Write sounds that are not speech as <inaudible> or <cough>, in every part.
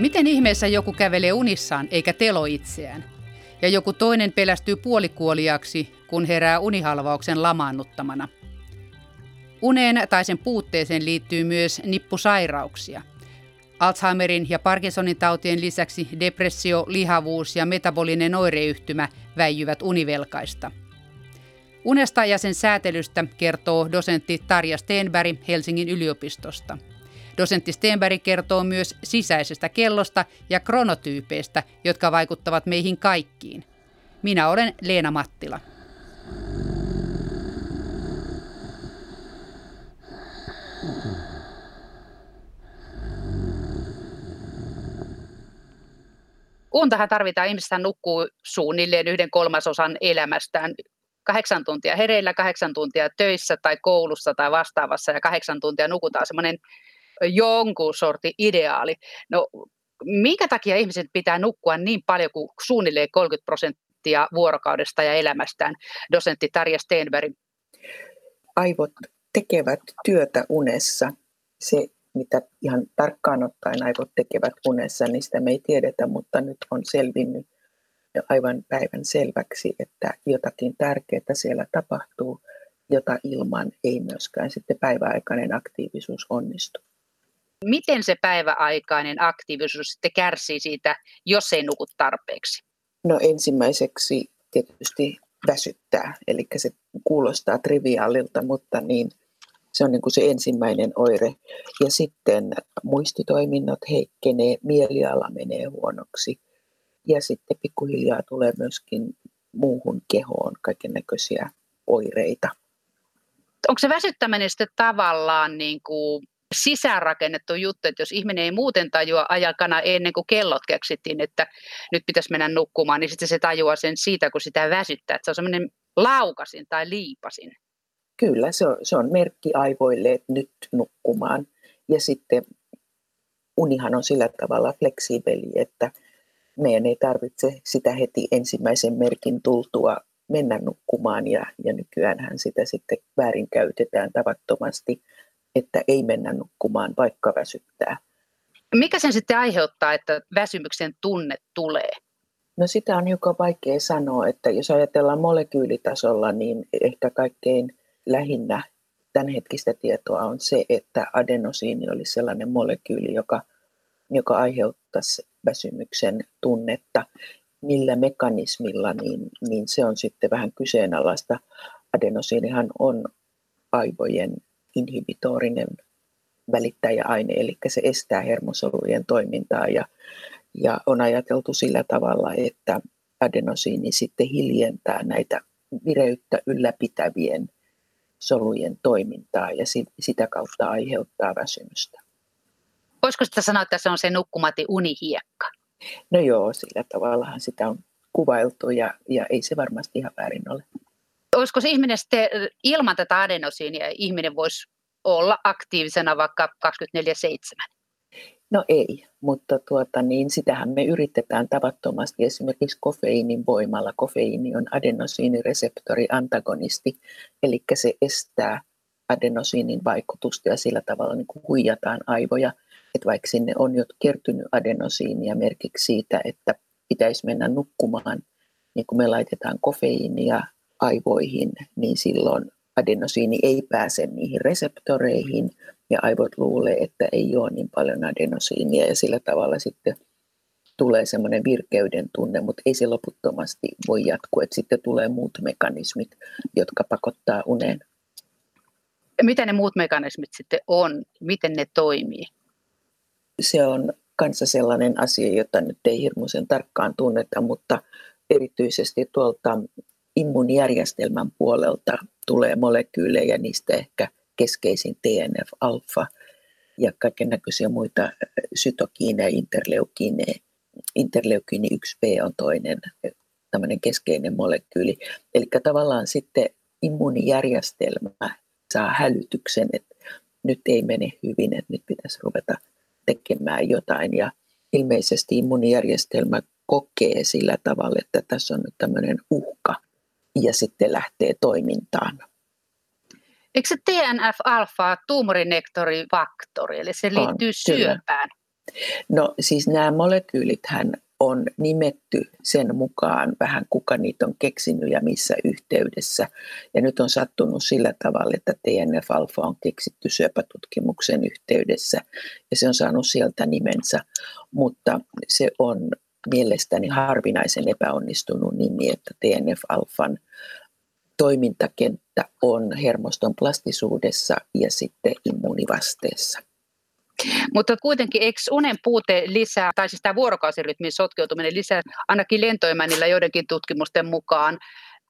Miten ihmeessä joku kävelee unissaan eikä telo itseään? Ja joku toinen pelästyy puolikuoliaksi, kun herää unihalvauksen lamaannuttamana. Uneen tai sen puutteeseen liittyy myös nippusairauksia. Alzheimerin ja Parkinsonin tautien lisäksi depressio, lihavuus ja metabolinen oireyhtymä väijyvät univelkaista. Unesta ja sen säätelystä kertoo dosentti Tarja Stenberg Helsingin yliopistosta – Dosentti Stenberg kertoo myös sisäisestä kellosta ja kronotyypeistä, jotka vaikuttavat meihin kaikkiin. Minä olen Leena Mattila. Untahan tarvitaan, ihmistä nukkuu suunnilleen yhden kolmasosan elämästään kahdeksan tuntia hereillä, kahdeksan tuntia töissä tai koulussa tai vastaavassa ja kahdeksan tuntia nukutaan semmoinen jonkun sorti ideaali. No minkä takia ihmiset pitää nukkua niin paljon kuin suunnilleen 30 prosenttia vuorokaudesta ja elämästään, dosentti Tarja Stenberg? Aivot tekevät työtä unessa. Se, mitä ihan tarkkaan ottaen aivot tekevät unessa, niin sitä me ei tiedetä, mutta nyt on selvinnyt aivan päivän selväksi, että jotakin tärkeää siellä tapahtuu, jota ilman ei myöskään sitten päiväaikainen aktiivisuus onnistu. Miten se päiväaikainen aktiivisuus sitten kärsii siitä, jos ei nuku tarpeeksi? No ensimmäiseksi tietysti väsyttää, eli se kuulostaa triviaalilta, mutta niin se on niin kuin se ensimmäinen oire. Ja sitten muistitoiminnot heikkenee, mieliala menee huonoksi ja sitten pikkuhiljaa tulee myöskin muuhun kehoon kaiken näköisiä oireita. Onko se väsyttäminen sitten tavallaan niin kuin sisäänrakennettu juttu, että jos ihminen ei muuten tajua ajakana ennen kuin kellot keksittiin, että nyt pitäisi mennä nukkumaan, niin sitten se tajuaa sen siitä, kun sitä väsyttää, että se on semmoinen laukasin tai liipasin. Kyllä, se on, se on merkki aivoille, että nyt nukkumaan. Ja sitten unihan on sillä tavalla fleksibeli, että meidän ei tarvitse sitä heti ensimmäisen merkin tultua mennä nukkumaan ja, ja nykyään sitä sitten väärinkäytetään tavattomasti että ei mennä nukkumaan, vaikka väsyttää. Mikä sen sitten aiheuttaa, että väsymyksen tunne tulee? No sitä on joka vaikea sanoa, että jos ajatellaan molekyylitasolla, niin ehkä kaikkein lähinnä tämänhetkistä tietoa on se, että adenosiini olisi sellainen molekyyli, joka, joka aiheuttaisi väsymyksen tunnetta. Millä mekanismilla, niin, niin se on sitten vähän kyseenalaista. Adenosiinihan on aivojen inhibitorinen välittäjäaine, eli se estää hermosolujen toimintaa ja, ja on ajateltu sillä tavalla, että adenosiini sitten hiljentää näitä vireyttä ylläpitävien solujen toimintaa ja sitä kautta aiheuttaa väsymystä. Voisiko sitä sanoa, että se on se nukkumati unihiekka? No joo, sillä tavallahan sitä on kuvailtu ja, ja ei se varmasti ihan väärin ole olisiko se ihminen sitten ilman tätä adenosiinia, ihminen voisi olla aktiivisena vaikka 24-7? No ei, mutta tuota, niin sitähän me yritetään tavattomasti esimerkiksi kofeiinin voimalla. Kofeiini on adenosiinireseptori antagonisti, eli se estää adenosiinin vaikutusta ja sillä tavalla niin kuin huijataan aivoja. Että vaikka sinne on jo kertynyt adenosiinia merkiksi siitä, että pitäisi mennä nukkumaan, niin kun me laitetaan kofeiinia aivoihin, niin silloin adenosiini ei pääse niihin reseptoreihin ja aivot luulee, että ei ole niin paljon adenosiinia ja sillä tavalla sitten tulee semmoinen virkeyden tunne, mutta ei se loputtomasti voi jatkua, että sitten tulee muut mekanismit, jotka pakottaa uneen. Mitä ne muut mekanismit sitten on? Miten ne toimii? Se on kanssa sellainen asia, jota nyt ei hirmuisen tarkkaan tunneta, mutta erityisesti tuolta immuunijärjestelmän puolelta tulee molekyylejä, niistä ehkä keskeisin TNF-alfa ja kaiken näköisiä muita sytokiineja, interleukiineja. Interleukiini 1b on toinen tämmöinen keskeinen molekyyli. Eli tavallaan sitten immuunijärjestelmä saa hälytyksen, että nyt ei mene hyvin, että nyt pitäisi ruveta tekemään jotain. Ja ilmeisesti immuunijärjestelmä kokee sillä tavalla, että tässä on nyt tämmöinen uhka ja sitten lähtee toimintaan. Eikö se TNF-alfa tuumorinektorifaktori, eli se liittyy on, syöpään? No siis nämä molekyylithän on nimetty sen mukaan vähän kuka niitä on keksinyt ja missä yhteydessä. Ja nyt on sattunut sillä tavalla, että TNF-alfa on keksitty syöpätutkimuksen yhteydessä ja se on saanut sieltä nimensä, mutta se on mielestäni harvinaisen epäonnistunut nimi, että TNF-alfan toimintakenttä on hermoston plastisuudessa ja sitten immunivasteessa. Mutta kuitenkin eikö unen puute lisää, tai siis tämä vuorokausirytmin sotkeutuminen lisää, ainakin lentoemännillä joidenkin tutkimusten mukaan,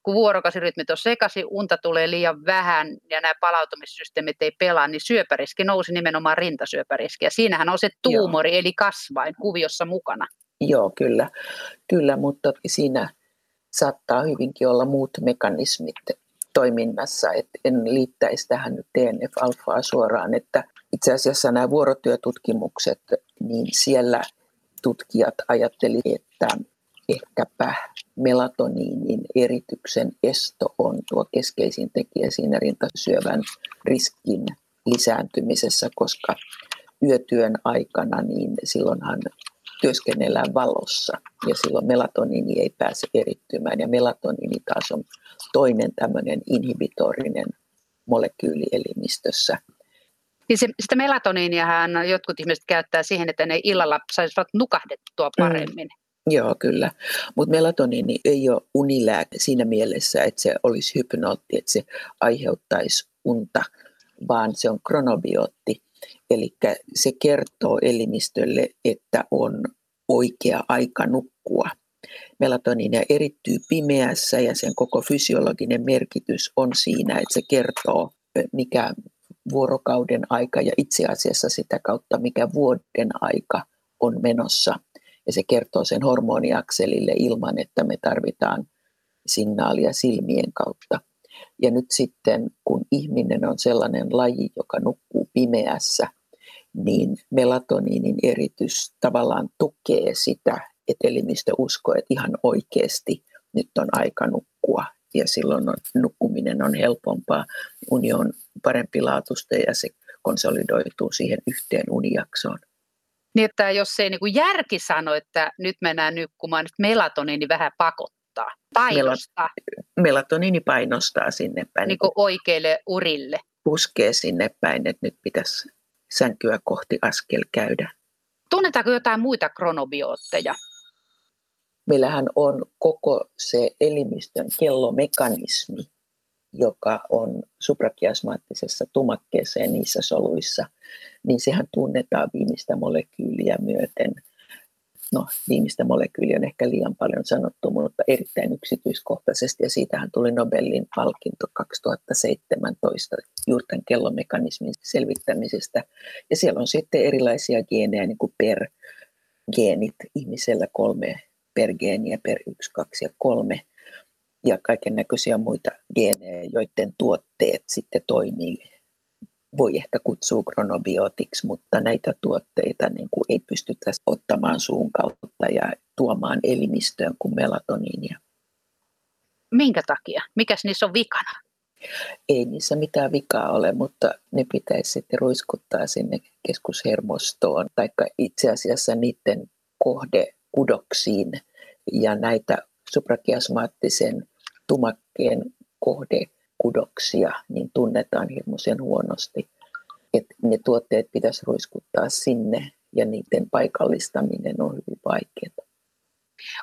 kun vuorokausirytmit on sekaisin, unta tulee liian vähän ja nämä palautumissysteemit ei pelaa, niin syöpäriski nousi nimenomaan rintasyöpäriski. Ja siinähän on se tuumori Joo. eli kasvain kuviossa mukana. Joo, kyllä, kyllä, mutta siinä saattaa hyvinkin olla muut mekanismit toiminnassa, että en liittäisi tähän nyt TNF-alfaa suoraan, että itse asiassa nämä vuorotyötutkimukset, niin siellä tutkijat ajattelivat, että ehkäpä melatoniinin erityksen esto on tuo keskeisin tekijä siinä rintasyövän riskin lisääntymisessä, koska yötyön aikana, niin silloinhan työskennellään valossa ja silloin melatoniini ei pääse erittymään ja melatoniini taas on toinen tämmöinen inhibitorinen molekyyli elimistössä. Niin se, sitä melatoniiniahan jotkut ihmiset käyttää siihen, että ne illalla saisivat nukahdettua mm. paremmin. Mm. Joo, kyllä. Mutta melatoniini ei ole unilääke siinä mielessä, että se olisi hypnootti, että se aiheuttaisi unta, vaan se on kronobiotti. Eli se kertoo elimistölle, että on oikea aika nukkua. Melatoniinia erittyy pimeässä ja sen koko fysiologinen merkitys on siinä, että se kertoo, mikä vuorokauden aika ja itse asiassa sitä kautta, mikä vuoden aika on menossa. Ja se kertoo sen hormoniakselille ilman, että me tarvitaan signaalia silmien kautta. Ja nyt sitten, kun ihminen on sellainen laji, joka nukkuu pimeässä, niin melatoniinin eritys tavallaan tukee sitä, että elimistö uskoo, että ihan oikeasti nyt on aika nukkua ja silloin on, nukkuminen on helpompaa, uni on parempi laatusta ja se konsolidoituu siihen yhteen unijaksoon. Niin, että jos se ei niin kuin järki sano, että nyt mennään nukkumaan, että melatoniini vähän pakottaa, painostaa. Melatoniini painostaa sinne päin. Niin kuin oikeille urille. Puskee sinne päin, että nyt pitäisi sänkyä kohti askel käydä. Tunnetaanko jotain muita kronobiootteja? Meillähän on koko se elimistön kellomekanismi, joka on suprakiasmaattisessa tumakkeessa ja niissä soluissa, niin sehän tunnetaan viimeistä molekyyliä myöten – no viimeistä molekyyliä on ehkä liian paljon sanottu, mutta erittäin yksityiskohtaisesti ja siitähän tuli Nobelin palkinto 2017 juurten kellomekanismin selvittämisestä. Ja siellä on sitten erilaisia geenejä niin kuin per geenit, ihmisellä kolme per geeniä, per yksi, kaksi ja kolme ja kaiken näköisiä muita geenejä, joiden tuotteet sitten toimii voi ehkä kutsua kronobiotiksi, mutta näitä tuotteita niin kuin ei pystytä ottamaan suun kautta ja tuomaan elimistöön kuin melatoniinia. Minkä takia? Mikäs niissä on vikana? Ei niissä mitään vikaa ole, mutta ne pitäisi sitten ruiskuttaa sinne keskushermostoon, tai itse asiassa niiden kohdekudoksiin ja näitä suprakiasmaattisen tumakkeen kohde kudoksia, niin tunnetaan hirmuisen huonosti. Että ne tuotteet pitäisi ruiskuttaa sinne ja niiden paikallistaminen on hyvin vaikeaa.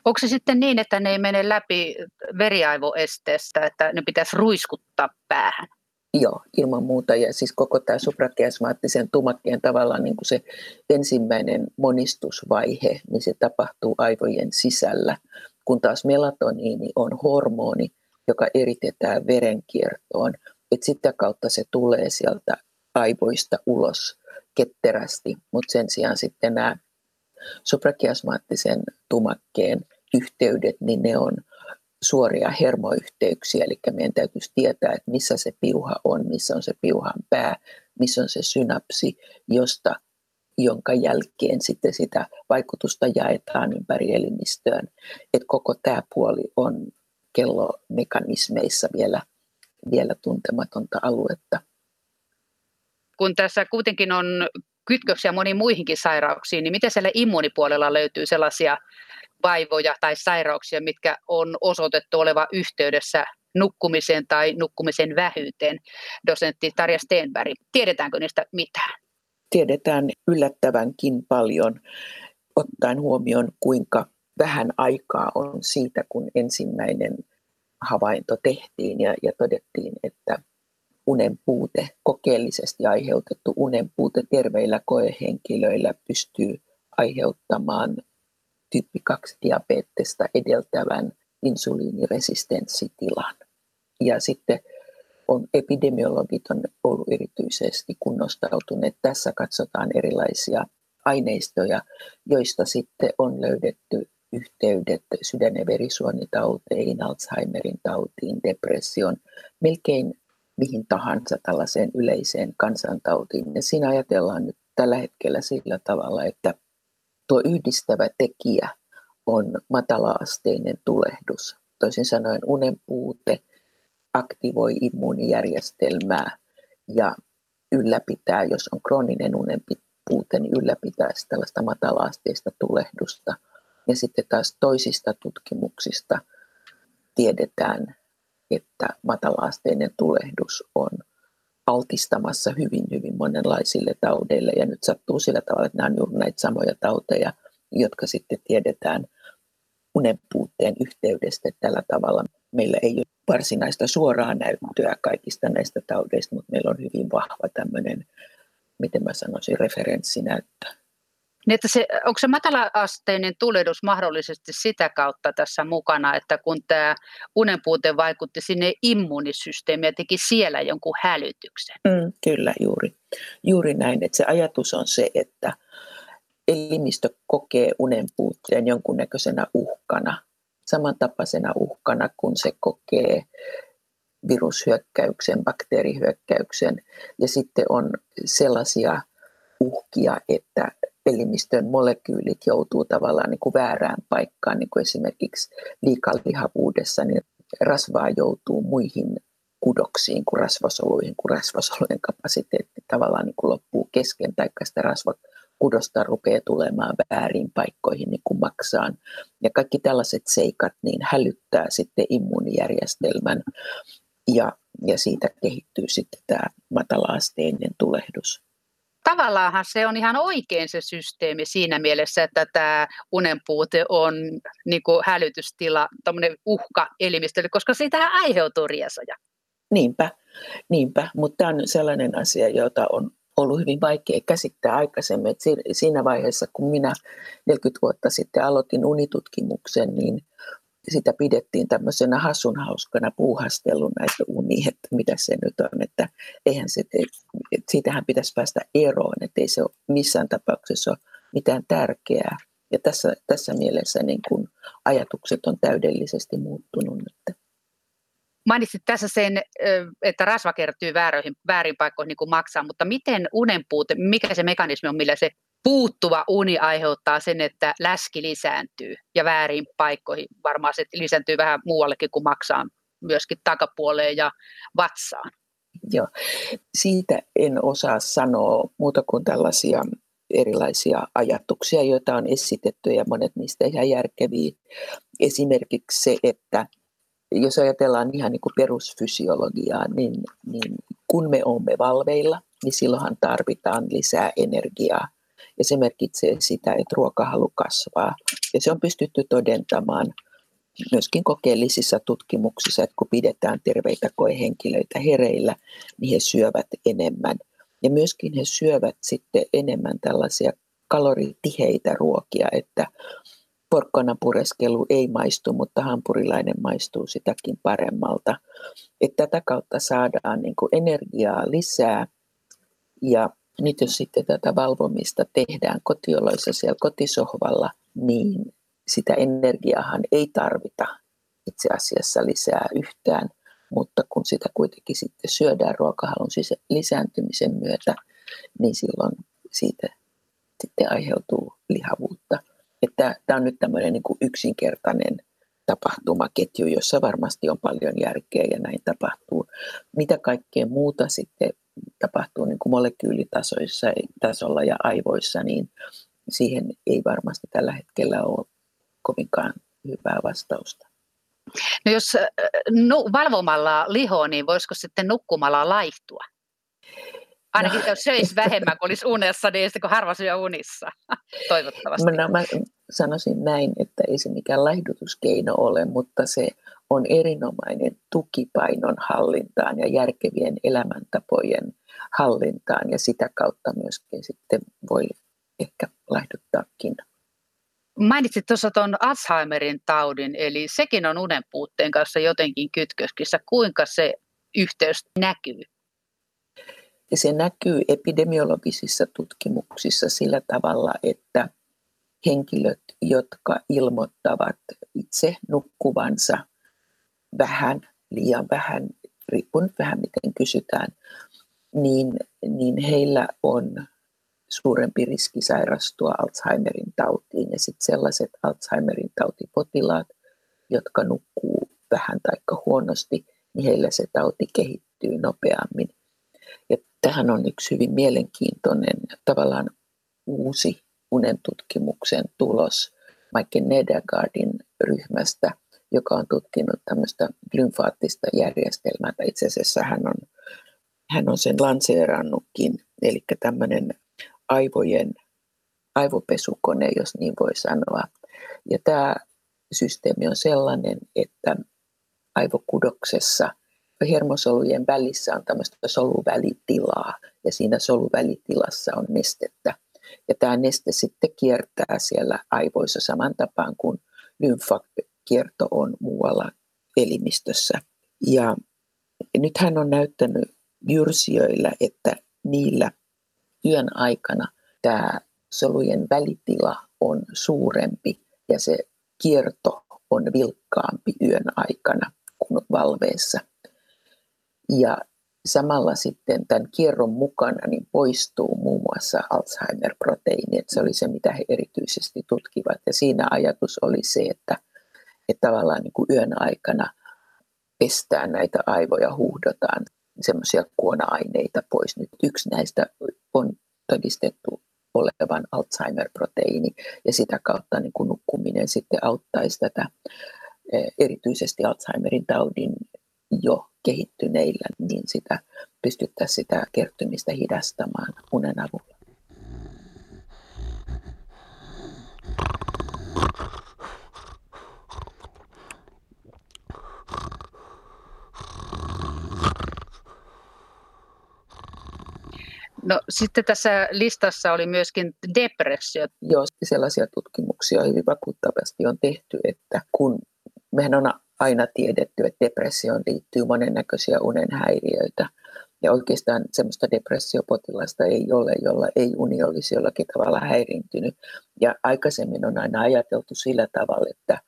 Onko se sitten niin, että ne ei mene läpi veriaivoesteestä, että ne pitäisi ruiskuttaa päähän? Joo, ilman muuta. Ja siis koko tämä suprakiasmaattisen tumakkeen tavallaan niin kuin se ensimmäinen monistusvaihe, niin se tapahtuu aivojen sisällä, kun taas melatoniini on hormoni, joka eritetään verenkiertoon. Et sitä kautta se tulee sieltä aivoista ulos ketterästi, mutta sen sijaan sitten nämä suprakiasmaattisen tumakkeen yhteydet, niin ne on suoria hermoyhteyksiä, eli meidän täytyisi tietää, että missä se piuha on, missä on se piuhan pää, missä on se synapsi, josta, jonka jälkeen sitten sitä vaikutusta jaetaan ympäri elimistöön. Et koko tämä puoli on kellomekanismeissa vielä, vielä tuntematonta aluetta. Kun tässä kuitenkin on kytköksiä moniin muihinkin sairauksiin, niin miten siellä immuunipuolella löytyy sellaisia vaivoja tai sairauksia, mitkä on osoitettu oleva yhteydessä nukkumiseen tai nukkumisen vähyyteen. Dosentti Tarja Stenberg, tiedetäänkö niistä mitään? Tiedetään yllättävänkin paljon, ottaen huomioon kuinka vähän aikaa on siitä, kun ensimmäinen havainto tehtiin ja, ja todettiin, että unen puute, kokeellisesti aiheutettu unen puute terveillä koehenkilöillä pystyy aiheuttamaan tyyppi 2-diabeettista edeltävän insuliiniresistenssitilan. Ja sitten on, epidemiologit on ollut erityisesti kunnostautuneet. Tässä katsotaan erilaisia aineistoja, joista sitten on löydetty yhteydet sydän- ja verisuonitauteihin, Alzheimerin tautiin, depression, melkein mihin tahansa tällaiseen yleiseen kansantautiin. Ja siinä ajatellaan nyt tällä hetkellä sillä tavalla, että tuo yhdistävä tekijä on matalaasteinen tulehdus. Toisin sanoen unen puute aktivoi immuunijärjestelmää ja ylläpitää, jos on krooninen unen puute, niin ylläpitää tällaista matalaasteista tulehdusta. Ja sitten taas toisista tutkimuksista tiedetään, että matalaasteinen tulehdus on altistamassa hyvin, hyvin monenlaisille taudeille. Ja nyt sattuu sillä tavalla, että nämä on juuri näitä samoja tauteja, jotka sitten tiedetään unenpuutteen yhteydestä tällä tavalla. Meillä ei ole varsinaista suoraa näyttöä kaikista näistä taudeista, mutta meillä on hyvin vahva tämmöinen, miten mä sanoisin, referenssinäyttö. Niin että se, onko se matalaasteinen tulehdus mahdollisesti sitä kautta tässä mukana, että kun tämä unenpuute vaikutti sinne immuunisysteemiin ja teki siellä jonkun hälytyksen? Mm, kyllä, juuri. Juuri näin. Että se ajatus on se, että elimistö kokee unenpuutteen jonkunnäköisenä uhkana, samantapaisena uhkana, kun se kokee virushyökkäyksen, bakteerihyökkäyksen. Ja sitten on sellaisia uhkia, että elimistön molekyylit joutuu tavallaan niin kuin väärään paikkaan, niin kuin esimerkiksi liikalihavuudessa, niin rasvaa joutuu muihin kudoksiin kuin rasvasoluihin, kun rasvasolujen kapasiteetti tavallaan niin kuin loppuu kesken, tai sitä rasvakudosta rupeaa tulemaan väärin paikkoihin niin kuin maksaan. Ja kaikki tällaiset seikat niin hälyttää sitten immuunijärjestelmän, ja, ja siitä kehittyy sitten tämä matalaasteinen tulehdus tavallaanhan se on ihan oikein se systeemi siinä mielessä, että tämä unenpuute on niin kuin hälytystila, tämmöinen uhka elimistölle, koska siitä aiheutuu riesoja. Niinpä, niinpä. mutta tämä on sellainen asia, jota on ollut hyvin vaikea käsittää aikaisemmin. Et siinä vaiheessa, kun minä 40 vuotta sitten aloitin unitutkimuksen, niin sitä pidettiin tämmöisenä hassun hauskana puuhasteluna, että uni, että mitä se nyt on, että eihän se, että siitähän pitäisi päästä eroon, että ei se ole missään tapauksessa ole mitään tärkeää. Ja tässä, tässä mielessä niin kun ajatukset on täydellisesti muuttunut nyt. Mainitsit tässä sen, että rasva kertyy väärin, väärin paikkoihin niin kuin maksaa, mutta miten unenpuute, mikä se mekanismi on, millä se puuttuva uni aiheuttaa sen, että läski lisääntyy ja väärin paikkoihin. Varmaan se lisääntyy vähän muuallekin kuin maksaa myöskin takapuoleen ja vatsaan. Joo, siitä en osaa sanoa muuta kuin tällaisia erilaisia ajatuksia, joita on esitetty ja monet niistä ihan järkeviä. Esimerkiksi se, että jos ajatellaan ihan niin kuin perusfysiologiaa, niin, niin kun me olemme valveilla, niin silloinhan tarvitaan lisää energiaa ja se merkitsee sitä, että ruokahalu kasvaa. Ja se on pystytty todentamaan myöskin kokeellisissa tutkimuksissa, että kun pidetään terveitä koehenkilöitä hereillä, niin he syövät enemmän. Ja myöskin he syövät sitten enemmän tällaisia kaloritiheitä ruokia, että porkkana pureskelu ei maistu, mutta hampurilainen maistuu sitäkin paremmalta. Että tätä kautta saadaan niin kuin energiaa lisää ja nyt jos sitten tätä valvomista tehdään kotioloissa siellä kotisohvalla, niin sitä energiaahan ei tarvita itse asiassa lisää yhtään, mutta kun sitä kuitenkin sitten syödään ruokahalun lisääntymisen myötä, niin silloin siitä sitten aiheutuu lihavuutta. Että tämä on nyt tämmöinen niin kuin yksinkertainen tapahtumaketju, jossa varmasti on paljon järkeä ja näin tapahtuu. Mitä kaikkea muuta sitten tapahtuu niin kuin molekyylitasolla ja aivoissa, niin siihen ei varmasti tällä hetkellä ole kovinkaan hyvää vastausta. No jos no, valvomalla liho, niin voisiko sitten nukkumalla laihtua? Ainakin no, jos söisi vähemmän, kun olisi unessa, niin sitten kun harva syö unissa, <laughs> toivottavasti. Mä, mä sanoisin näin, että ei se mikään laihdutuskeino ole, mutta se on erinomainen tukipainon hallintaan ja järkevien elämäntapojen hallintaan ja sitä kautta myöskin sitten voi ehkä laihduttaakin. Mainitsit tuossa tuon Alzheimerin taudin, eli sekin on unen puutteen kanssa jotenkin kytköskissä. Kuinka se yhteys näkyy? Se näkyy epidemiologisissa tutkimuksissa sillä tavalla, että henkilöt, jotka ilmoittavat itse nukkuvansa vähän, liian vähän, riippuen vähän miten kysytään, niin, niin heillä on suurempi riski sairastua Alzheimerin tautiin. Ja sitten sellaiset Alzheimerin tautipotilaat, jotka nukkuu vähän tai huonosti, niin heillä se tauti kehittyy nopeammin. Ja tähän on yksi hyvin mielenkiintoinen tavallaan uusi unentutkimuksen tulos Michael Nedergaardin ryhmästä, joka on tutkinut tämmöistä lymfaattista järjestelmää. Itse asiassa hän on, hän on sen lanseerannutkin, eli tämmöinen aivojen aivopesukone, jos niin voi sanoa. Ja tämä systeemi on sellainen, että aivokudoksessa hermosolujen välissä on tämmöistä soluvälitilaa ja siinä soluvälitilassa on nestettä. Ja tämä neste sitten kiertää siellä aivoissa saman tapaan kuin lymfakierto on muualla elimistössä. Ja nyt hän on näyttänyt jyrsijöillä, että niillä yön aikana tämä solujen välitila on suurempi ja se kierto on vilkkaampi yön aikana kuin valveessa. Ja samalla sitten tämän kierron mukana niin poistuu muun muassa Alzheimer-proteiini, että se oli se, mitä he erityisesti tutkivat. Ja siinä ajatus oli se, että, että tavallaan niin kuin yön aikana pestään näitä aivoja, huuhdotaan semmoisia kuona-aineita pois. Nyt yksi näistä on todistettu olevan Alzheimer-proteiini ja sitä kautta niin kuin nukkuminen sitten auttaisi tätä eh, erityisesti Alzheimerin taudin jo kehittyneillä, niin sitä pystyttäisiin sitä kertymistä hidastamaan unen avulla. No sitten tässä listassa oli myöskin depressio. Joo, sellaisia tutkimuksia hyvin vakuuttavasti on tehty, että kun mehän on aina tiedetty, että depressioon liittyy monennäköisiä unenhäiriöitä. Ja oikeastaan semmoista depressiopotilasta ei ole, jolla ei uni olisi jollakin tavalla häiriintynyt. Ja aikaisemmin on aina ajateltu sillä tavalla, että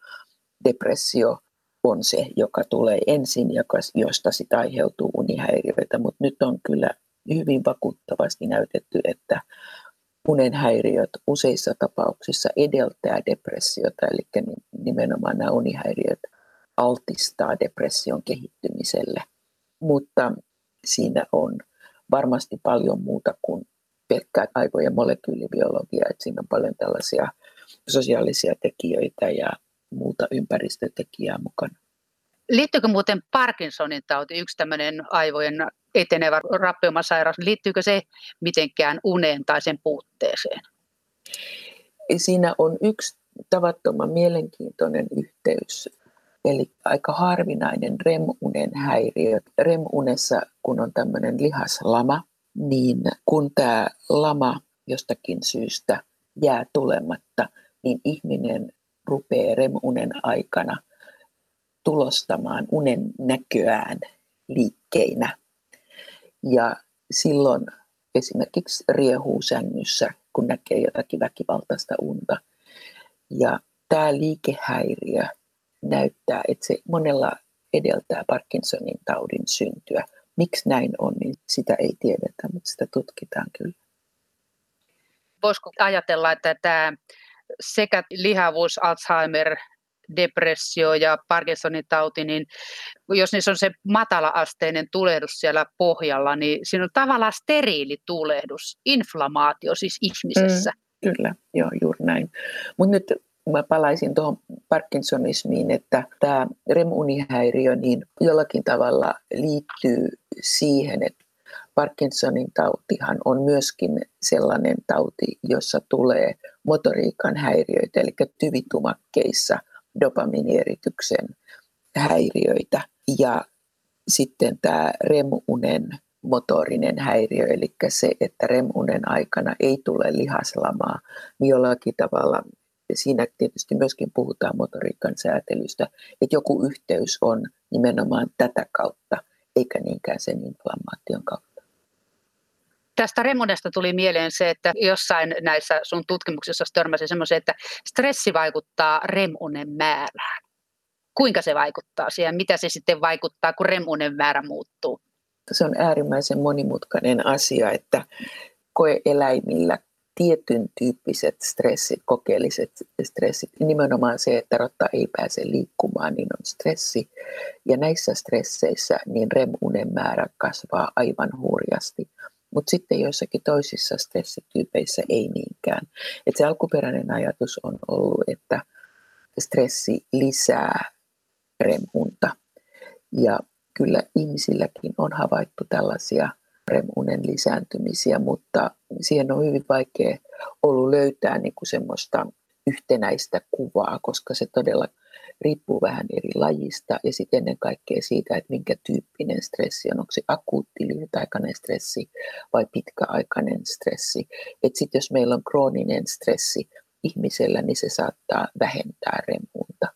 depressio on se, joka tulee ensin, josta sitä aiheutuu unihäiriöitä. Mutta nyt on kyllä hyvin vakuuttavasti näytetty, että unenhäiriöt useissa tapauksissa edeltää depressiota, eli nimenomaan nämä unihäiriöt altistaa depression kehittymiselle. Mutta siinä on varmasti paljon muuta kuin pelkkää aivojen molekyylibiologia, että siinä on paljon tällaisia sosiaalisia tekijöitä ja muuta ympäristötekijää mukana. Liittyykö muuten Parkinsonin tauti, yksi tämmöinen aivojen etenevä rappeumasairaus, liittyykö se mitenkään uneen tai sen puutteeseen? Siinä on yksi tavattoman mielenkiintoinen yhteys, eli aika harvinainen REM-unen häiriö. REM-unessa, kun on tämmöinen lihaslama, niin kun tämä lama jostakin syystä jää tulematta, niin ihminen rupeaa REM-unen aikana tulostamaan unen näköään liikkeinä. Ja silloin esimerkiksi riehuu sängyssä, kun näkee jotakin väkivaltaista unta. Ja tämä liikehäiriö näyttää, että se monella edeltää Parkinsonin taudin syntyä. Miksi näin on, niin sitä ei tiedetä, mutta sitä tutkitaan kyllä. Voisiko ajatella, että tämä sekä lihavuus, Alzheimer depressio ja Parkinsonin tauti, niin jos niissä on se matala-asteinen tulehdus siellä pohjalla, niin siinä on tavallaan steriili tulehdus, inflamaatio siis ihmisessä. Mm, kyllä, joo, juuri näin. Mutta nyt mä palaisin tuohon Parkinsonismiin, että tämä REM-unihäiriö niin jollakin tavalla liittyy siihen, että Parkinsonin tautihan on myöskin sellainen tauti, jossa tulee motoriikan häiriöitä, eli tyvitumakkeissa dopaminierityksen häiriöitä. Ja sitten tämä REM-unen motorinen häiriö, eli se, että REM-unen aikana ei tule lihaslamaa, niin jollakin tavalla siinä tietysti myöskin puhutaan motoriikan säätelystä, että joku yhteys on nimenomaan tätä kautta, eikä niinkään sen inflammaation kautta. Tästä remunesta tuli mieleen se, että jossain näissä sun tutkimuksissa törmäsi semmoisen, että stressi vaikuttaa remunen määrään. Kuinka se vaikuttaa siihen? Mitä se sitten vaikuttaa, kun remunen määrä muuttuu? Se on äärimmäisen monimutkainen asia, että koeeläimillä tietyn tyyppiset stressit, kokeelliset stressit, nimenomaan se, että rotta ei pääse liikkumaan, niin on stressi. Ja näissä stresseissä niin REM-unen määrä kasvaa aivan hurjasti mutta sitten joissakin toisissa stressityypeissä ei niinkään. Et se alkuperäinen ajatus on ollut, että stressi lisää remunta. Ja kyllä ihmisilläkin on havaittu tällaisia remunen lisääntymisiä, mutta siihen on hyvin vaikea ollut löytää niin kuin semmoista yhtenäistä kuvaa, koska se todella riippuu vähän eri lajista ja sitten ennen kaikkea siitä, että minkä tyyppinen stressi on. Onko se akuutti lyhytaikainen stressi vai pitkäaikainen stressi. Että sitten jos meillä on krooninen stressi ihmisellä, niin se saattaa vähentää remunta.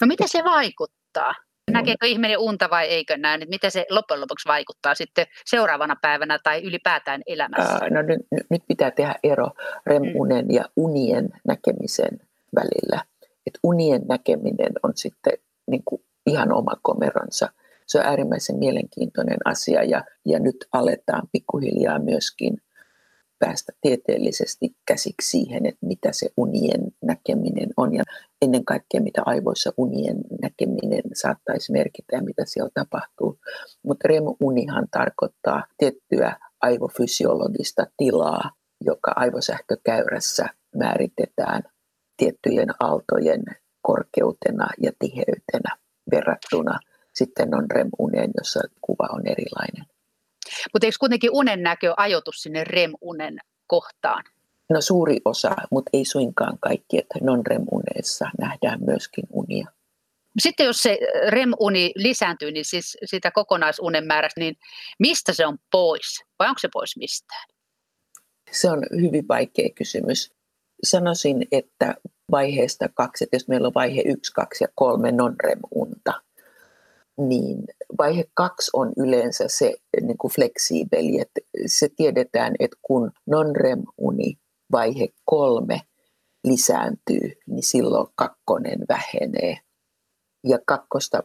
No miten se vaikuttaa? Näkeekö ihminen unta vai eikö näe? Miten se loppujen lopuksi vaikuttaa sitten seuraavana päivänä tai ylipäätään elämässä? no nyt, nyt pitää tehdä ero remunen ja unien näkemisen välillä että unien näkeminen on sitten niin kuin ihan oma komeronsa. Se on äärimmäisen mielenkiintoinen asia ja, ja nyt aletaan pikkuhiljaa myöskin päästä tieteellisesti käsiksi siihen, että mitä se unien näkeminen on ja ennen kaikkea mitä aivoissa unien näkeminen saattaisi merkitä ja mitä siellä tapahtuu. Mutta REM-unihan tarkoittaa tiettyä aivofysiologista tilaa, joka aivosähkökäyrässä määritetään tiettyjen aaltojen korkeutena ja tiheytenä verrattuna sitten on REM-uneen, jossa kuva on erilainen. Mutta eikö kuitenkin unen näkö ajoitus sinne REM-unen kohtaan? No suuri osa, mutta ei suinkaan kaikki, että non-REM-uneessa nähdään myöskin unia. Sitten jos se REM-uni lisääntyy, niin siis sitä kokonaisunen määrästä, niin mistä se on pois? Vai onko se pois mistään? Se on hyvin vaikea kysymys sanoisin, että vaiheesta kaksi, että jos meillä on vaihe yksi, kaksi ja kolme non-rem-unta, niin vaihe kaksi on yleensä se niin kuin fleksiibeli, että se tiedetään, että kun non-rem-uni vaihe kolme lisääntyy, niin silloin kakkonen vähenee. Ja kakkosta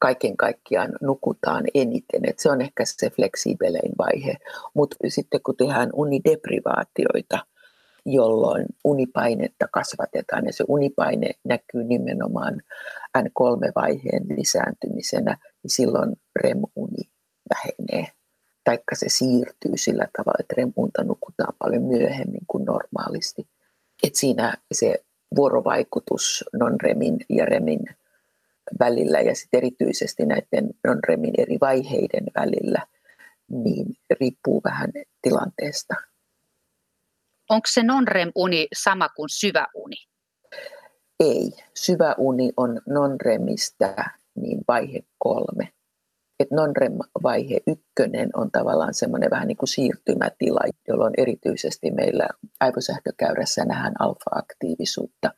kaiken kaikkiaan nukutaan eniten. että se on ehkä se fleksiibelein vaihe. Mutta sitten kun tehdään unideprivaatioita, jolloin unipainetta kasvatetaan ja se unipaine näkyy nimenomaan N3-vaiheen lisääntymisenä, niin silloin REM-uni vähenee. Taikka se siirtyy sillä tavalla, että REM-unta nukutaan paljon myöhemmin kuin normaalisti. Et siinä se vuorovaikutus non-REMin ja REMin välillä ja sitten erityisesti näiden non-REMin eri vaiheiden välillä, niin riippuu vähän tilanteesta onko se non-REM-uni sama kuin syvä uni? Ei. Syvä uni on non-REMistä niin vaihe kolme. Et non-REM-vaihe ykkönen on tavallaan semmoinen vähän niin kuin siirtymätila, jolloin erityisesti meillä aivosähkökäyrässä nähdään alfa-aktiivisuutta.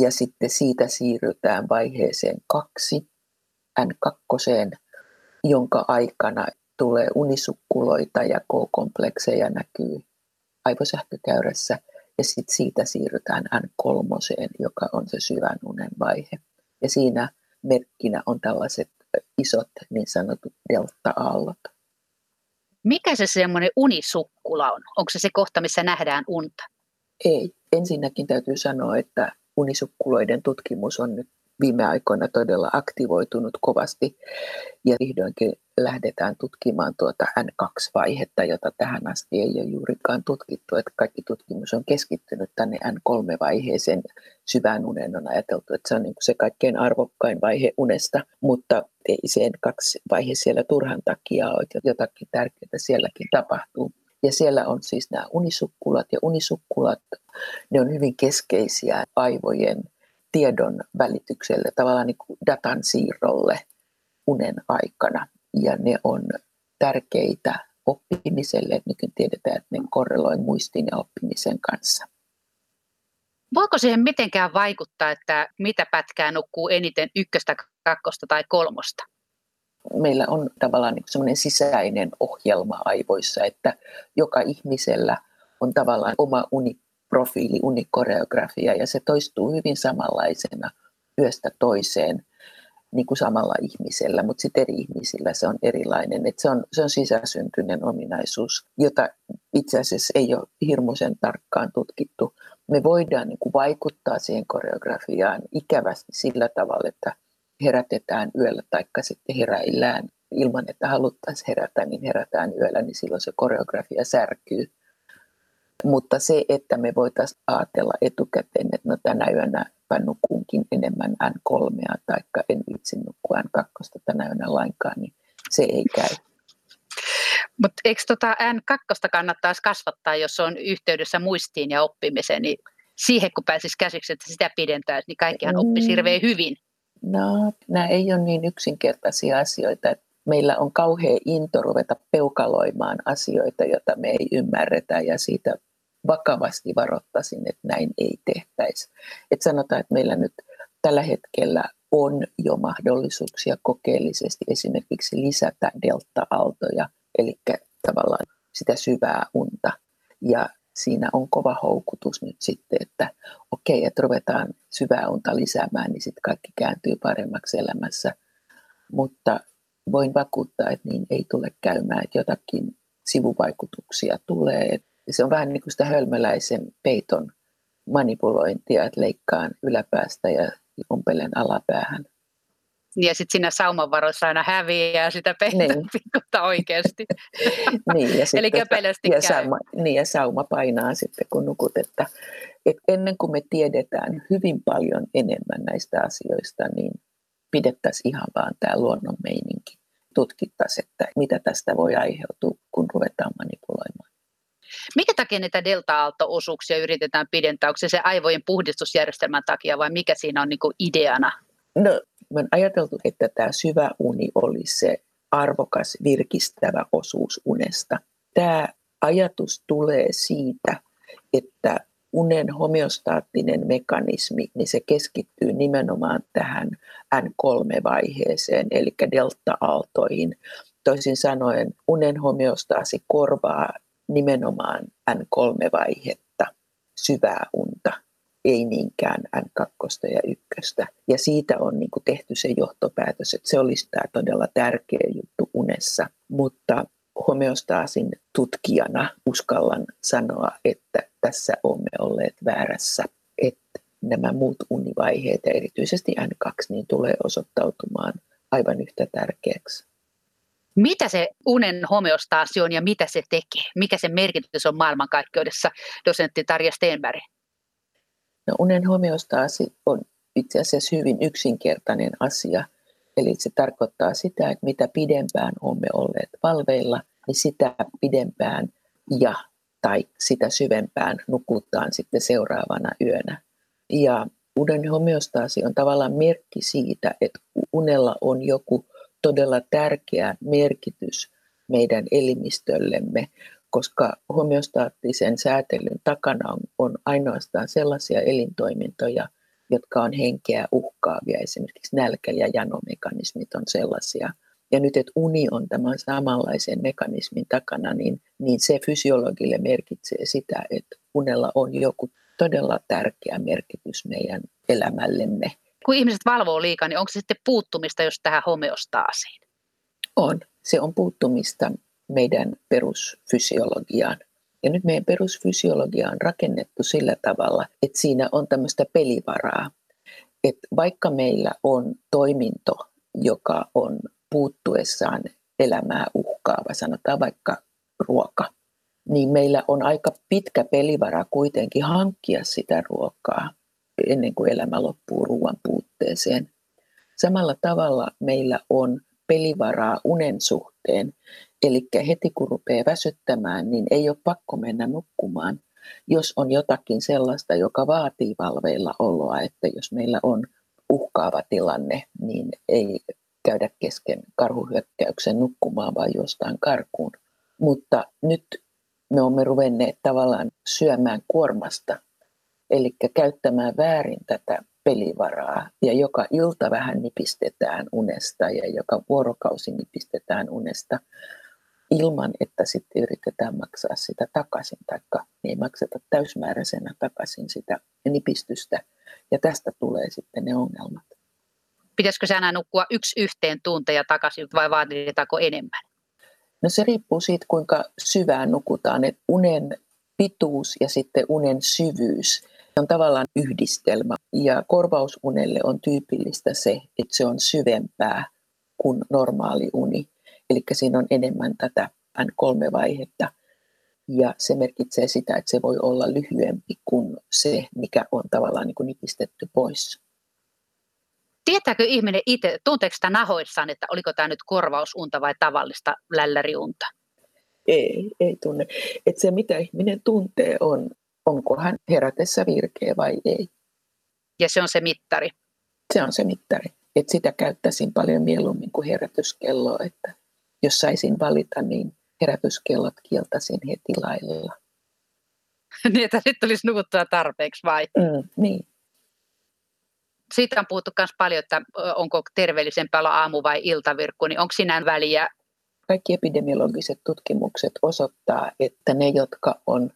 Ja sitten siitä siirrytään vaiheeseen kaksi, N2, jonka aikana tulee unisukkuloita ja K-komplekseja näkyy aivosähkökäyrässä ja sitten siitä siirrytään N3, joka on se syvän unen vaihe. Ja siinä merkkinä on tällaiset isot niin sanotut delta-aallot. Mikä se semmoinen unisukkula on? Onko se se kohta, missä nähdään unta? Ei. Ensinnäkin täytyy sanoa, että unisukkuloiden tutkimus on nyt viime aikoina todella aktivoitunut kovasti ja vihdoinkin lähdetään tutkimaan tuota N2-vaihetta, jota tähän asti ei ole juurikaan tutkittu. Että kaikki tutkimus on keskittynyt tänne N3-vaiheeseen. Syvään unen on ajateltu, että se on niin se kaikkein arvokkain vaihe unesta, mutta ei se N2-vaihe siellä turhan takia ole, että jotakin tärkeää sielläkin tapahtuu. Ja siellä on siis nämä unisukkulat ja unisukkulat, ne on hyvin keskeisiä aivojen tiedon välitykselle, tavallaan niin kuin datan siirrolle unen aikana. Ja ne on tärkeitä oppimiselle. Nykyään tiedetään, että ne korreloi muistin ja oppimisen kanssa. Voiko siihen mitenkään vaikuttaa, että mitä pätkää nukkuu eniten ykköstä, kakkosta tai kolmosta? Meillä on tavallaan niin sellainen sisäinen ohjelma aivoissa, että joka ihmisellä on tavallaan oma uni profiili, unikoreografia ja se toistuu hyvin samanlaisena yöstä toiseen niin kuin samalla ihmisellä, mutta sitten eri ihmisillä se on erilainen. Et se, on, se on sisäsyntyinen ominaisuus, jota itse asiassa ei ole hirmuisen tarkkaan tutkittu. Me voidaan niin kuin vaikuttaa siihen koreografiaan ikävästi sillä tavalla, että herätetään yöllä tai sitten heräillään ilman, että haluttaisiin herätä, niin herätään yöllä, niin silloin se koreografia särkyy. Mutta se, että me voitaisiin ajatella etukäteen, että no tänä yönä nukunkin enemmän N3 tai en vitsi nukkua N2 tänä yönä lainkaan, niin se ei käy. Mutta eikö tota N2 kannattaisi kasvattaa, jos on yhteydessä muistiin ja oppimiseen, niin siihen kun pääsisi käsiksi, että sitä pidentää, niin kaikkihan oppisi hirveän hyvin. No, nämä ei ole niin yksinkertaisia asioita. Meillä on kauhea into ruveta peukaloimaan asioita, joita me ei ymmärretä ja siitä vakavasti varoittaisin, että näin ei tehtäisi. Et sanotaan, että meillä nyt tällä hetkellä on jo mahdollisuuksia kokeellisesti esimerkiksi lisätä delta-aaltoja, eli tavallaan sitä syvää unta. Ja siinä on kova houkutus nyt sitten, että okei, että ruvetaan syvää unta lisäämään, niin sitten kaikki kääntyy paremmaksi elämässä. Mutta voin vakuuttaa, että niin ei tule käymään, että jotakin sivuvaikutuksia tulee se on vähän niin kuin sitä hölmöläisen peiton manipulointia, että leikkaan yläpäästä ja ompelen alapäähän. Ja sitten siinä saumanvaroissa aina häviää sitä peittoa niin. <laughs> oikeasti. <laughs> niin, ja Eli köpelösti ja sauma, niin, ja sauma painaa sitten kun nukut. Että, että ennen kuin me tiedetään hyvin paljon enemmän näistä asioista, niin pidettäisiin ihan vaan tämä luonnon meininki. Tutkittaisiin, että mitä tästä voi aiheutua, kun ruvetaan manipuloimaan. Mikä takia niitä delta-aalto-osuuksia yritetään pidentää? Onko se se aivojen puhdistusjärjestelmän takia vai mikä siinä on niin ideana? No, mä olen ajateltu, että tämä syvä uni oli se arvokas, virkistävä osuus unesta. Tämä ajatus tulee siitä, että unen homeostaattinen mekanismi, niin se keskittyy nimenomaan tähän N3-vaiheeseen, eli delta-aaltoihin. Toisin sanoen unen homeostaasi korvaa nimenomaan N3-vaihetta, syvää unta, ei niinkään N2 ja 1. Ja siitä on niin kuin tehty se johtopäätös, että se olisi tämä todella tärkeä juttu unessa. Mutta homeostaasin tutkijana uskallan sanoa, että tässä olemme olleet väärässä, että nämä muut univaiheet ja erityisesti N2 niin tulee osoittautumaan aivan yhtä tärkeäksi. Mitä se unen homeostaasi on ja mitä se tekee? Mikä se merkitys on maailmankaikkeudessa, dosentti Tarja Stenberg? No, unen homeostaasi on itse asiassa hyvin yksinkertainen asia. Eli se tarkoittaa sitä, että mitä pidempään olemme olleet valveilla, niin sitä pidempään ja tai sitä syvempään nukutaan sitten seuraavana yönä. Ja unen homeostaasi on tavallaan merkki siitä, että unella on joku todella tärkeä merkitys meidän elimistöllemme, koska homeostaattisen säätelyn takana on, on ainoastaan sellaisia elintoimintoja, jotka on henkeä uhkaavia. Esimerkiksi nälkä- ja janomekanismit on sellaisia. Ja nyt, että uni on tämän samanlaisen mekanismin takana, niin, niin se fysiologille merkitsee sitä, että unella on joku todella tärkeä merkitys meidän elämällemme kun ihmiset valvoo liikaa, niin onko se sitten puuttumista jos tähän homeostaasiin? On. Se on puuttumista meidän perusfysiologiaan. Ja nyt meidän perusfysiologia on rakennettu sillä tavalla, että siinä on tämmöistä pelivaraa. Että vaikka meillä on toiminto, joka on puuttuessaan elämää uhkaava, sanotaan vaikka ruoka, niin meillä on aika pitkä pelivara kuitenkin hankkia sitä ruokaa ennen kuin elämä loppuu ruoan puutteeseen. Samalla tavalla meillä on pelivaraa unen suhteen. Eli heti kun rupeaa väsyttämään, niin ei ole pakko mennä nukkumaan, jos on jotakin sellaista, joka vaatii valveilla oloa, että jos meillä on uhkaava tilanne, niin ei käydä kesken karhuhyökkäyksen nukkumaan, vaan jostain karkuun. Mutta nyt me olemme ruvenneet tavallaan syömään kuormasta, eli käyttämään väärin tätä pelivaraa ja joka ilta vähän nipistetään unesta ja joka vuorokausi nipistetään unesta ilman, että sitten yritetään maksaa sitä takaisin, taikka ei makseta täysmääräisenä takaisin sitä nipistystä. Ja tästä tulee sitten ne ongelmat. Pitäisikö aina nukkua yksi yhteen tunteja takaisin vai vaaditaanko enemmän? No se riippuu siitä, kuinka syvään nukutaan. Et unen pituus ja sitten unen syvyys on tavallaan yhdistelmä. Ja korvausunelle on tyypillistä se, että se on syvempää kuin normaali uni. Eli siinä on enemmän tätä N3-vaihetta. Ja se merkitsee sitä, että se voi olla lyhyempi kuin se, mikä on tavallaan niin kuin nipistetty pois. Tietääkö ihminen itse, tunteeko sitä nahoissaan, että oliko tämä nyt korvausunta vai tavallista lälläriunta? Ei, ei tunne. Että se mitä ihminen tuntee on, onko hän herätessä virkeä vai ei. Ja se on se mittari? Se on se mittari. Et sitä käyttäisin paljon mieluummin kuin herätyskelloa, että jos saisin valita, niin herätyskellot kieltäisin heti lailla. <laughs> niin, että nyt tulisi nukuttua tarpeeksi vai? Mm, niin. Siitä on puhuttu myös paljon, että onko terveellisempää olla aamu- vai iltavirkku, niin onko siinä väliä? Kaikki epidemiologiset tutkimukset osoittaa, että ne, jotka on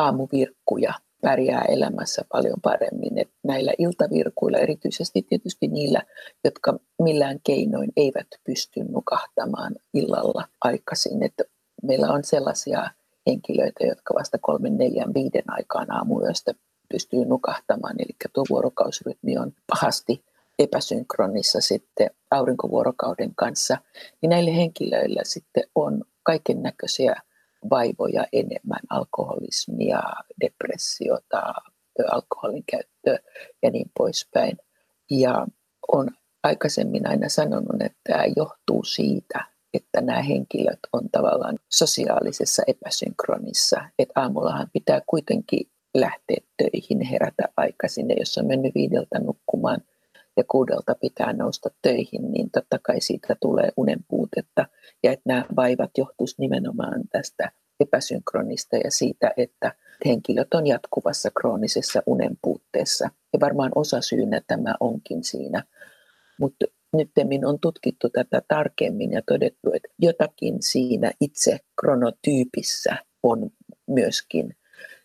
aamuvirkkuja, pärjää elämässä paljon paremmin. Et näillä iltavirkuilla, erityisesti tietysti niillä, jotka millään keinoin eivät pysty nukahtamaan illalla aikaisin. Et meillä on sellaisia henkilöitä, jotka vasta kolmen, neljän, viiden aikaan aamuyöstä pystyy nukahtamaan. Eli tuo vuorokausrytmi on pahasti epäsynkronissa sitten aurinkovuorokauden kanssa, niin näille henkilöillä sitten on kaiken näköisiä vaivoja enemmän, alkoholismia, depressiota, alkoholin käyttöä ja niin poispäin. Ja on aikaisemmin aina sanonut, että tämä johtuu siitä, että nämä henkilöt on tavallaan sosiaalisessa epäsynkronissa. Että aamullahan pitää kuitenkin lähteä töihin, herätä aikaisin ja jos on mennyt viideltä nukkumaan ja kuudelta pitää nousta töihin, niin totta kai siitä tulee unen puutetta ja että nämä vaivat johtuisi nimenomaan tästä epäsynkronista ja siitä, että henkilöt on jatkuvassa kroonisessa unen puutteessa. Ja varmaan osa syynä tämä onkin siinä. Mutta nyt on tutkittu tätä tarkemmin ja todettu, että jotakin siinä itse kronotyypissä on myöskin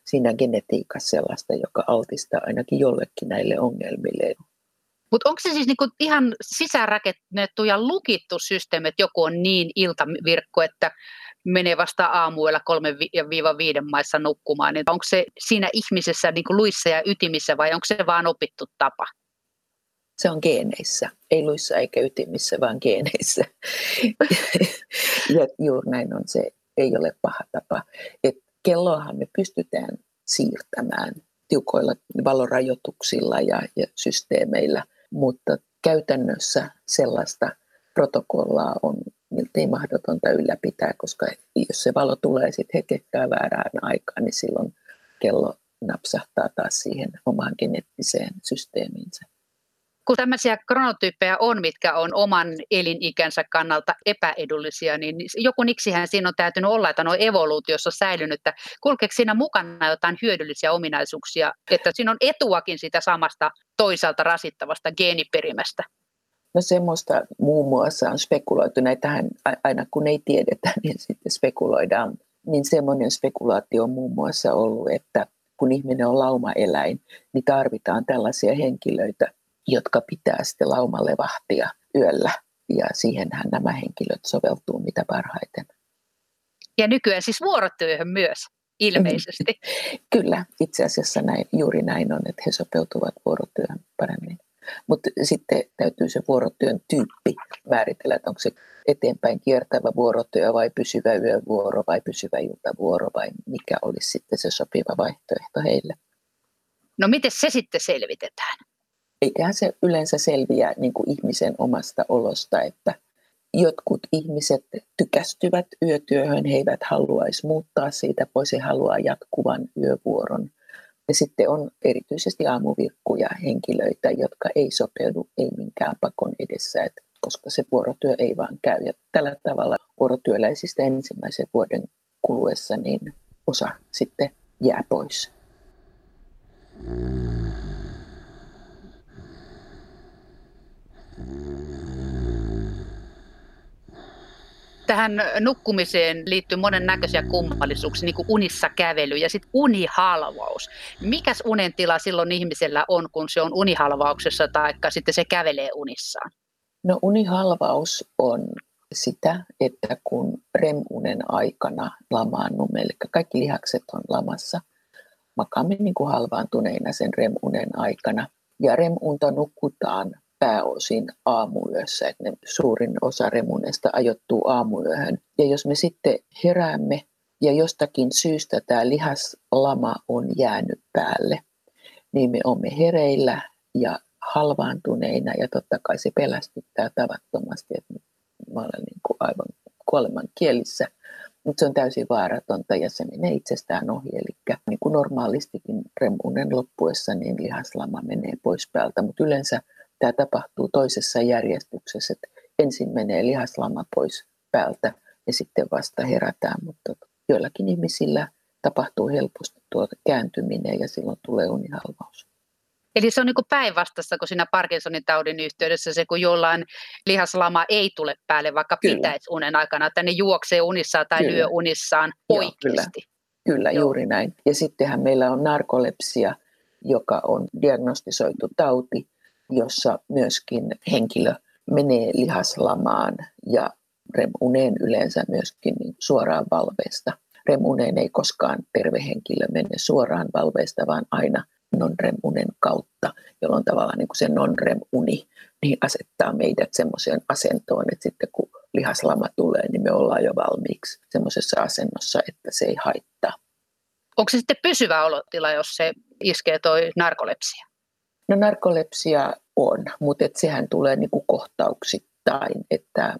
siinä genetiikassa sellaista, joka altistaa ainakin jollekin näille ongelmille. Mutta onko se siis niinku ihan sisäänrakennettu ja lukittu systeemi, että joku on niin iltavirkku, että menee vasta aamuilla 3-5 maissa nukkumaan, niin onko se siinä ihmisessä niin kuin luissa ja ytimissä vai onko se vaan opittu tapa? Se on geeneissä, ei luissa eikä ytimissä, vaan geeneissä. <laughs> ja juuri näin on se, ei ole paha tapa. Et kelloahan me pystytään siirtämään tiukoilla valorajoituksilla ja, ja systeemeillä, mutta käytännössä sellaista protokollaa on miltei mahdotonta ylläpitää, koska jos se valo tulee sitten hetkekkää väärään aikaan, niin silloin kello napsahtaa taas siihen omaan geneettiseen systeemiinsä. Kun tämmöisiä kronotyyppejä on, mitkä on oman elinikänsä kannalta epäedullisia, niin joku niksihän siinä on täytynyt olla, että on evoluutiossa säilynyt, että kulkeeko siinä mukana jotain hyödyllisiä ominaisuuksia, että siinä on etuakin sitä samasta toisaalta rasittavasta geeniperimästä? No semmoista muun muassa on spekuloitu, näitähän aina kun ei tiedetä, <laughs> niin sitten spekuloidaan. Niin semmoinen spekulaatio on muun muassa ollut, että kun ihminen on laumaeläin, niin tarvitaan tällaisia henkilöitä, jotka pitää sitten laumalle vahtia yöllä. Ja siihenhän nämä henkilöt soveltuu mitä parhaiten. Ja nykyään siis vuorotyöhön myös. ilmeisesti. <laughs> Kyllä, itse asiassa näin, juuri näin on, että he sopeutuvat vuorotyöhön paremmin. Mutta sitten täytyy se vuorotyön tyyppi määritellä, että onko se eteenpäin kiertävä vuorotyö vai pysyvä yövuoro vai pysyvä iltavuoro vai mikä olisi sitten se sopiva vaihtoehto heille. No miten se sitten selvitetään? Eiköhän se yleensä selviä niin kuin ihmisen omasta olosta, että jotkut ihmiset tykästyvät yötyöhön, he eivät haluaisi muuttaa siitä pois, he haluaa jatkuvan yövuoron. Ja sitten on erityisesti aamuvirkkuja henkilöitä, jotka ei sopeudu ei minkään pakon edessä, että koska se vuorotyö ei vaan käy. Ja tällä tavalla vuorotyöläisistä ensimmäisen vuoden kuluessa niin osa sitten jää pois. Tähän nukkumiseen liittyy monennäköisiä kummallisuuksia, niin kuin unissa kävely ja sitten unihalvaus. Mikäs unen tila silloin ihmisellä on, kun se on unihalvauksessa tai sitten se kävelee unissaan? No unihalvaus on sitä, että kun REM-unen aikana lamaannumme, eli kaikki lihakset on lamassa, makaamme niin kuin halvaantuneina sen REM-unen aikana. Ja REM-unta nukutaan pääosin aamuyössä, että ne suurin osa remunesta ajoittuu aamuyöhön. Ja jos me sitten heräämme ja jostakin syystä tämä lihaslama on jäänyt päälle, niin me olemme hereillä ja halvaantuneina ja totta kai se pelästyttää tavattomasti, että mä olen niin kuin aivan kuoleman kielissä, mutta se on täysin vaaratonta ja se menee itsestään ohi. Eli niin kuin normaalistikin remunen loppuessa, niin lihaslama menee pois päältä, mutta yleensä tämä tapahtuu toisessa järjestyksessä, että ensin menee lihaslama pois päältä ja sitten vasta herätään, mutta joillakin ihmisillä tapahtuu helposti tuo kääntyminen ja silloin tulee unihalvaus. Eli se on niin päinvastassa kuin siinä Parkinsonin taudin yhteydessä se, kun jollain lihaslama ei tule päälle, vaikka kyllä. pitäisi unen aikana, että ne juoksee unissaan tai kyllä. lyö unissaan oikeasti. Joo, kyllä, kyllä Joo. juuri näin. Ja sittenhän meillä on narkolepsia, joka on diagnostisoitu tauti, jossa myöskin henkilö menee lihaslamaan ja remuneen yleensä myöskin niin suoraan valveesta. Remuneen ei koskaan terve henkilö mene suoraan valveesta, vaan aina non-rem-unen kautta, jolloin tavallaan niin kuin se non-rem-uni niin asettaa meidät semmoiseen asentoon, että sitten kun lihaslama tulee, niin me ollaan jo valmiiksi semmoisessa asennossa, että se ei haittaa. Onko se sitten pysyvä olotila, jos se iskee toi narkolepsia? No narkolepsia on, mutta et sehän tulee niin kuin kohtauksittain, että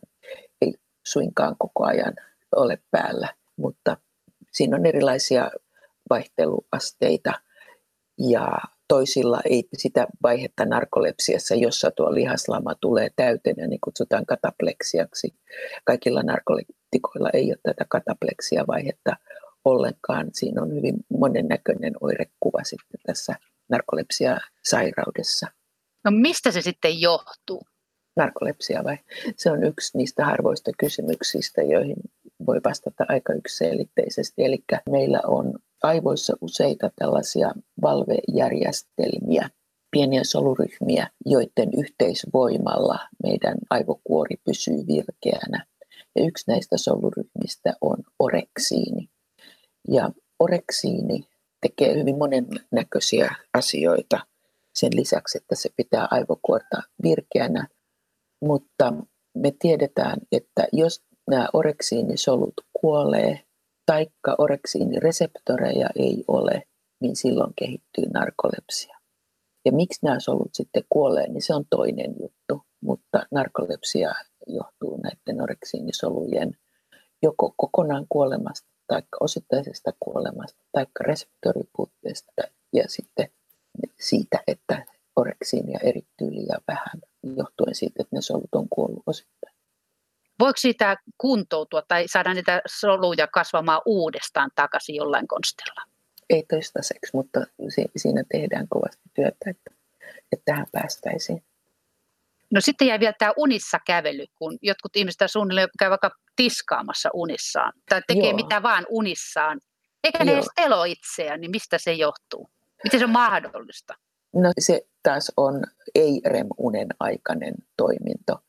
ei suinkaan koko ajan ole päällä, mutta siinä on erilaisia vaihteluasteita ja toisilla ei sitä vaihetta narkolepsiassa, jossa tuo lihaslama tulee täyteen ja niin kutsutaan katapleksiaksi. Kaikilla narkoleptikoilla ei ole tätä katapleksia-vaihetta ollenkaan. Siinä on hyvin monennäköinen oirekuva sitten tässä narkolepsia-sairaudessa. No mistä se sitten johtuu? Narkolepsia vai? Se on yksi niistä harvoista kysymyksistä, joihin voi vastata aika yksiselitteisesti. Eli meillä on aivoissa useita tällaisia valvejärjestelmiä, pieniä soluryhmiä, joiden yhteisvoimalla meidän aivokuori pysyy virkeänä. Ja yksi näistä soluryhmistä on oreksiini. Ja oreksiini tekee hyvin monennäköisiä asioita sen lisäksi, että se pitää aivokuorta virkeänä. Mutta me tiedetään, että jos nämä oreksiinisolut kuolee, taikka oreksiinireseptoreja ei ole, niin silloin kehittyy narkolepsia. Ja miksi nämä solut sitten kuolee, niin se on toinen juttu, mutta narkolepsia johtuu näiden oreksiinisolujen joko kokonaan kuolemasta tai osittaisesta kuolemasta tai reseptoripuutteesta ja sitten siitä, että oreksiinia erittyy liian vähän johtuen siitä, että ne solut on kuollut osittain. Voiko siitä kuntoutua tai saada niitä soluja kasvamaan uudestaan takaisin jollain konstilla? Ei toistaiseksi, mutta siinä tehdään kovasti työtä, että, että tähän päästäisiin. No sitten jäi vielä tämä unissa kävely, kun jotkut ihmiset suunnilleen käy vaikka tiskaamassa unissaan tai tekee Joo. mitä vaan unissaan, eikä Joo. ne edes elo itseään, niin mistä se johtuu? Miten se on mahdollista? No se taas on ei-REM-unen aikainen toiminto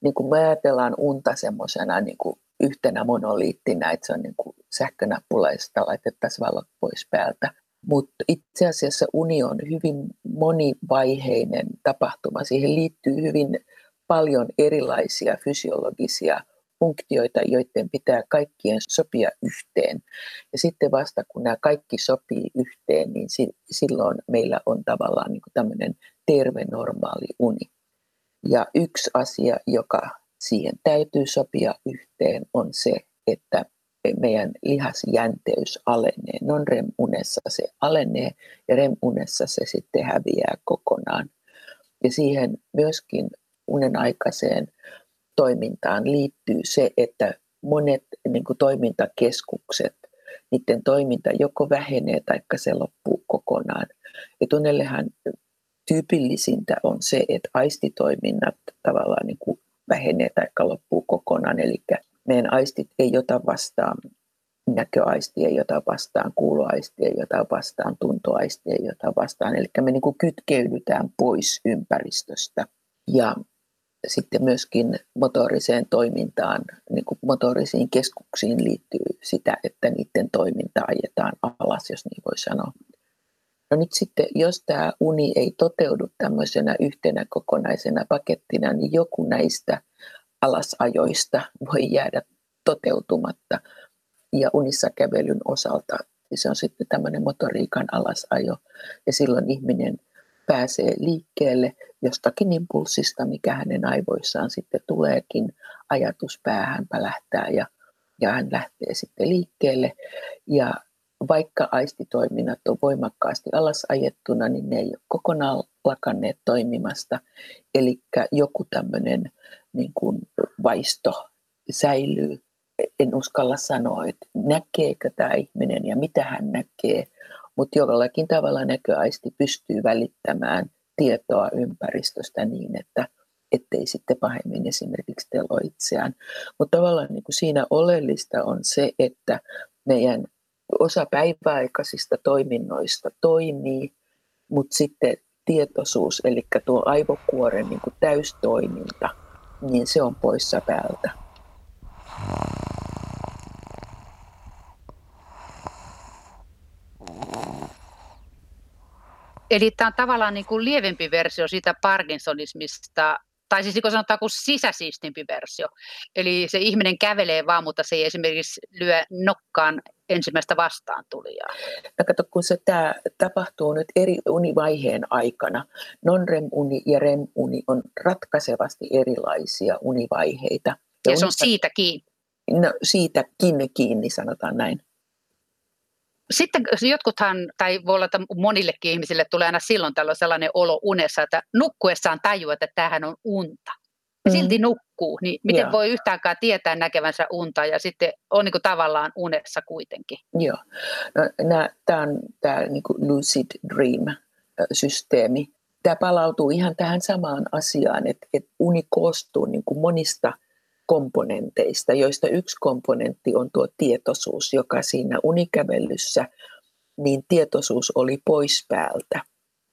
niin kuin me ajatellaan unta semmoisena niin yhtenä monoliittina, että se on niin kuin sähkönappulaista laitettaisiin valot pois päältä. Mutta itse asiassa uni on hyvin monivaiheinen tapahtuma. Siihen liittyy hyvin paljon erilaisia fysiologisia funktioita, joiden pitää kaikkien sopia yhteen. Ja sitten vasta kun nämä kaikki sopii yhteen, niin silloin meillä on tavallaan niin tämmöinen terve normaali uni. Ja yksi asia, joka siihen täytyy sopia yhteen, on se, että meidän lihasjänteys alenee. Non-REM-unessa se alenee ja REM-unessa se sitten häviää kokonaan. Ja siihen myöskin unen aikaiseen toimintaan liittyy se, että monet niin kuin toimintakeskukset, niiden toiminta joko vähenee tai se loppuu kokonaan. Ja tunnellehan tyypillisintä on se, että aistitoiminnat tavallaan niin kuin vähenee tai loppuu kokonaan. Eli meidän aistit ei ota vastaan näköaisti ei ota vastaan, kuuloaisti ei ota vastaan, tuntoaisti ei ota vastaan. Eli me niin kuin kytkeydytään pois ympäristöstä. Ja sitten myöskin motoriseen toimintaan, niin kuin motorisiin keskuksiin liittyy sitä, että niiden toiminta ajetaan alas, jos niin voi sanoa. No nyt sitten, jos tämä uni ei toteudu tämmöisenä yhtenä kokonaisena pakettina, niin joku näistä alasajoista voi jäädä toteutumatta. Ja unissa kävelyn osalta se on sitten tämmöinen motoriikan alasajo. Ja silloin ihminen pääsee liikkeelle jostakin impulssista, mikä hänen aivoissaan sitten tuleekin. Ajatus päähän pälähtää ja, ja hän lähtee sitten liikkeelle. Ja vaikka aistitoiminnat on voimakkaasti alasajettuna, niin ne ei ole kokonaan lakanneet toimimasta. Eli joku tämmöinen niin kuin vaisto säilyy. En uskalla sanoa, että näkeekö tämä ihminen ja mitä hän näkee, mutta jollakin tavalla näköaisti pystyy välittämään tietoa ympäristöstä niin, että ettei sitten pahemmin esimerkiksi telo itseään. Mutta tavallaan niin kuin siinä oleellista on se, että meidän osa päiväaikaisista toiminnoista toimii, mutta sitten tietoisuus, eli tuo aivokuoren niin kuin täystoiminta, niin se on poissa päältä. Eli tämä on tavallaan niin kuin lievempi versio siitä Parkinsonismista, tai siis niin sanotaan kuin sisäsiistimpi versio. Eli se ihminen kävelee vaan, mutta se ei esimerkiksi lyö nokkaan ensimmäistä vastaantulijaa. No kato, kun se tämä tapahtuu nyt eri univaiheen aikana. Non-REM-uni ja REM-uni on ratkaisevasti erilaisia univaiheita. Ja, ja se on siitä kiinni. No siitäkin kiinni, sanotaan näin. Sitten jotkuthan, tai voi olla, että monillekin ihmisille tulee aina silloin tällöin sellainen olo unessa, että nukkuessaan tajuaa, että tämähän on unta. Silti mm. nukkuu, niin miten Joo. voi yhtäänkään tietää näkevänsä unta ja sitten on niin kuin tavallaan unessa kuitenkin? Joo, no, tämä on tämä niin lucid dream-systeemi. Tämä palautuu ihan tähän samaan asiaan, että, että uni koostuu niin kuin monista – komponenteista, joista yksi komponentti on tuo tietoisuus, joka siinä unikävelyssä, niin tietoisuus oli pois päältä.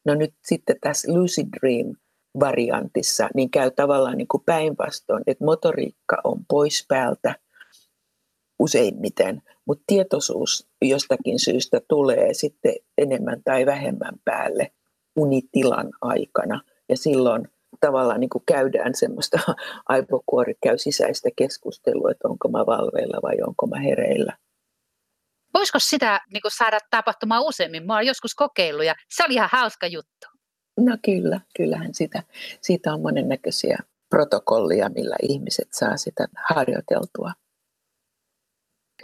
No nyt sitten tässä Lucid Dream variantissa, niin käy tavallaan niin kuin päinvastoin, että motoriikka on pois päältä useimmiten, mutta tietoisuus jostakin syystä tulee sitten enemmän tai vähemmän päälle unitilan aikana. Ja silloin tavallaan niin kuin käydään semmoista <laughs> aivokuori käy sisäistä keskustelua, että onko mä valveilla vai onko mä hereillä. Voisiko sitä niin kuin saada tapahtumaan useammin? Mä oon joskus kokeillut ja se oli ihan hauska juttu. No kyllä, kyllähän sitä. Siitä on monennäköisiä protokollia, millä ihmiset saa sitä harjoiteltua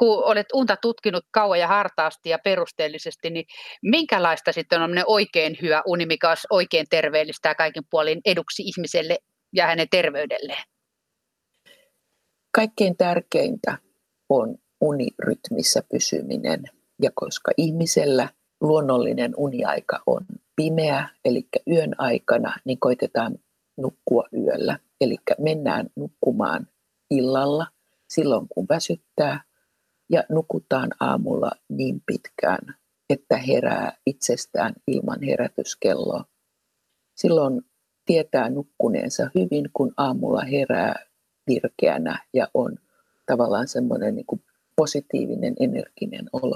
kun olet unta tutkinut kauan ja hartaasti ja perusteellisesti, niin minkälaista sitten on oikein hyvä uni, mikä olisi oikein terveellistä ja kaikin puolin eduksi ihmiselle ja hänen terveydelleen? Kaikkein tärkeintä on unirytmissä pysyminen. Ja koska ihmisellä luonnollinen uniaika on pimeä, eli yön aikana, niin koitetaan nukkua yöllä. Eli mennään nukkumaan illalla silloin, kun väsyttää, ja nukutaan aamulla niin pitkään, että herää itsestään ilman herätyskelloa. Silloin tietää nukkuneensa hyvin, kun aamulla herää virkeänä ja on tavallaan semmoinen niin kuin positiivinen, energinen olo.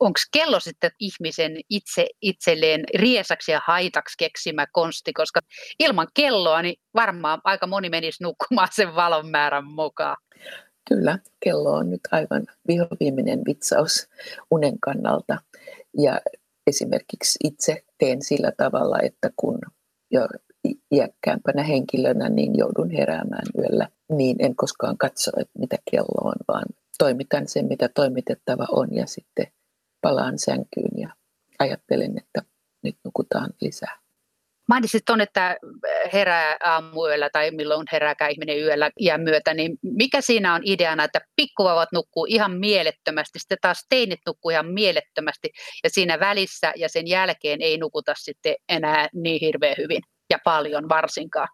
Onko kello sitten ihmisen itse itselleen riesaksi ja haitaksi keksimä konsti, koska ilman kelloa niin varmaan aika moni menisi nukkumaan sen valon määrän mukaan. Kyllä, kello on nyt aivan vihoviimeinen vitsaus unen kannalta. Ja esimerkiksi itse teen sillä tavalla, että kun jo iäkkäämpänä henkilönä niin joudun heräämään yöllä, niin en koskaan katso, että mitä kello on, vaan toimitan sen, mitä toimitettava on ja sitten palaan sänkyyn ja ajattelen, että nyt nukutaan lisää. Mainitsit tuon, että herää aamuyöllä tai milloin herääkään ihminen yöllä iän myötä, niin mikä siinä on ideana, että pikkuvauvat nukkuu ihan mielettömästi, sitten taas teinit nukkuu ihan mielettömästi ja siinä välissä ja sen jälkeen ei nukuta sitten enää niin hirveän hyvin ja paljon varsinkaan.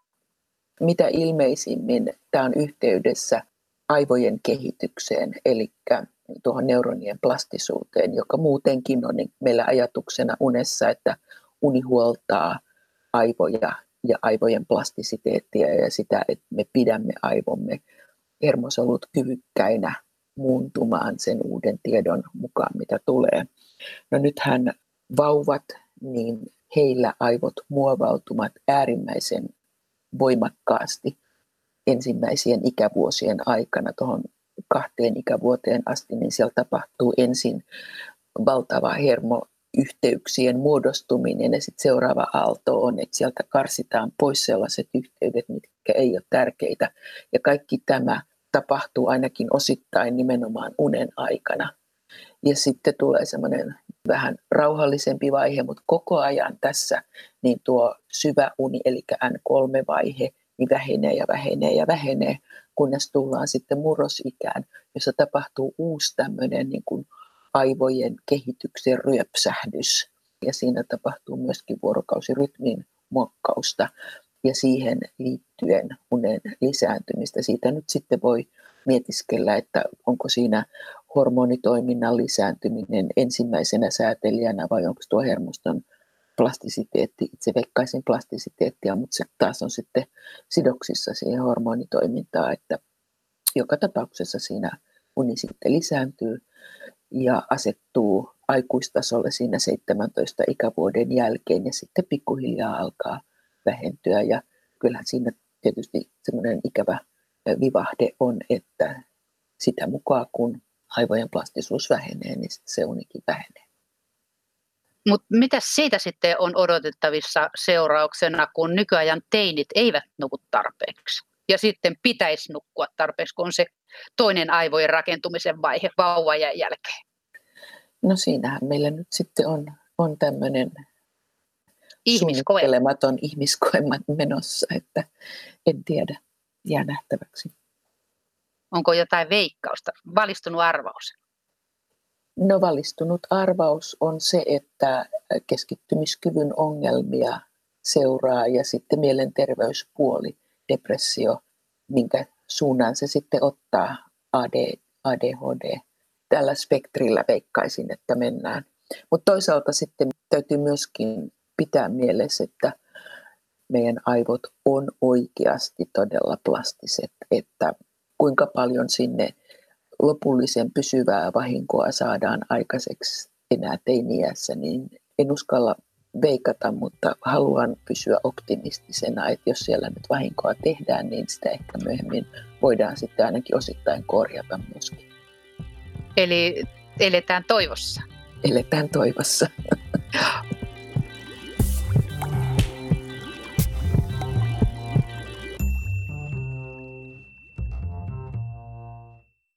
Mitä ilmeisimmin tämä on yhteydessä aivojen kehitykseen, eli tuohon neuronien plastisuuteen, joka muutenkin on niin meillä ajatuksena unessa, että uni huoltaa aivoja ja aivojen plastisiteettia ja sitä, että me pidämme aivomme hermosolut kyvykkäinä muuntumaan sen uuden tiedon mukaan, mitä tulee. No nythän vauvat, niin heillä aivot muovautumat äärimmäisen voimakkaasti ensimmäisien ikävuosien aikana tuohon kahteen ikävuoteen asti, niin siellä tapahtuu ensin valtava hermoyhteyksien muodostuminen ja sitten seuraava aalto on, että sieltä karsitaan pois sellaiset yhteydet, mitkä ei ole tärkeitä. Ja kaikki tämä tapahtuu ainakin osittain nimenomaan unen aikana. Ja sitten tulee semmoinen vähän rauhallisempi vaihe, mutta koko ajan tässä niin tuo syvä uni, eli N3-vaihe, niin vähenee ja vähenee ja vähenee, kunnes tullaan sitten murrosikään, jossa tapahtuu uusi tämmöinen niin kuin aivojen kehityksen ryöpsähdys. Ja siinä tapahtuu myöskin vuorokausirytmin muokkausta ja siihen liittyen unen lisääntymistä. Siitä nyt sitten voi mietiskellä, että onko siinä hormonitoiminnan lisääntyminen ensimmäisenä säätelijänä vai onko tuo hermoston plastisiteetti, itse veikkaisin plastisiteettia, mutta se taas on sitten sidoksissa siihen hormonitoimintaan, että joka tapauksessa siinä uni sitten lisääntyy ja asettuu aikuistasolle siinä 17 ikävuoden jälkeen ja sitten pikkuhiljaa alkaa vähentyä ja kyllähän siinä tietysti semmoinen ikävä vivahde on, että sitä mukaan kun aivojen plastisuus vähenee, niin se unikin vähenee. Mutta mitä siitä sitten on odotettavissa seurauksena, kun nykyajan teinit eivät nuku tarpeeksi? Ja sitten pitäisi nukkua tarpeeksi, kun on se toinen aivojen rakentumisen vaihe vauvan jälkeen. No siinähän meillä nyt sitten on, on tämmöinen ihmiskoe. ihmiskoe menossa, että en tiedä, jää nähtäväksi. Onko jotain veikkausta, valistunut arvaus? No valistunut arvaus on se, että keskittymiskyvyn ongelmia seuraa ja sitten mielenterveyspuoli, depressio, minkä suunnan se sitten ottaa AD, ADHD. Tällä spektrillä veikkaisin, että mennään. Mutta toisaalta sitten täytyy myöskin pitää mielessä, että meidän aivot on oikeasti todella plastiset, että kuinka paljon sinne lopullisen pysyvää vahinkoa saadaan aikaiseksi enää teiniässä, niin en uskalla veikata, mutta haluan pysyä optimistisena, että jos siellä nyt vahinkoa tehdään, niin sitä ehkä myöhemmin voidaan sitten ainakin osittain korjata myöskin. Eli eletään toivossa. Eletään toivossa. <laughs>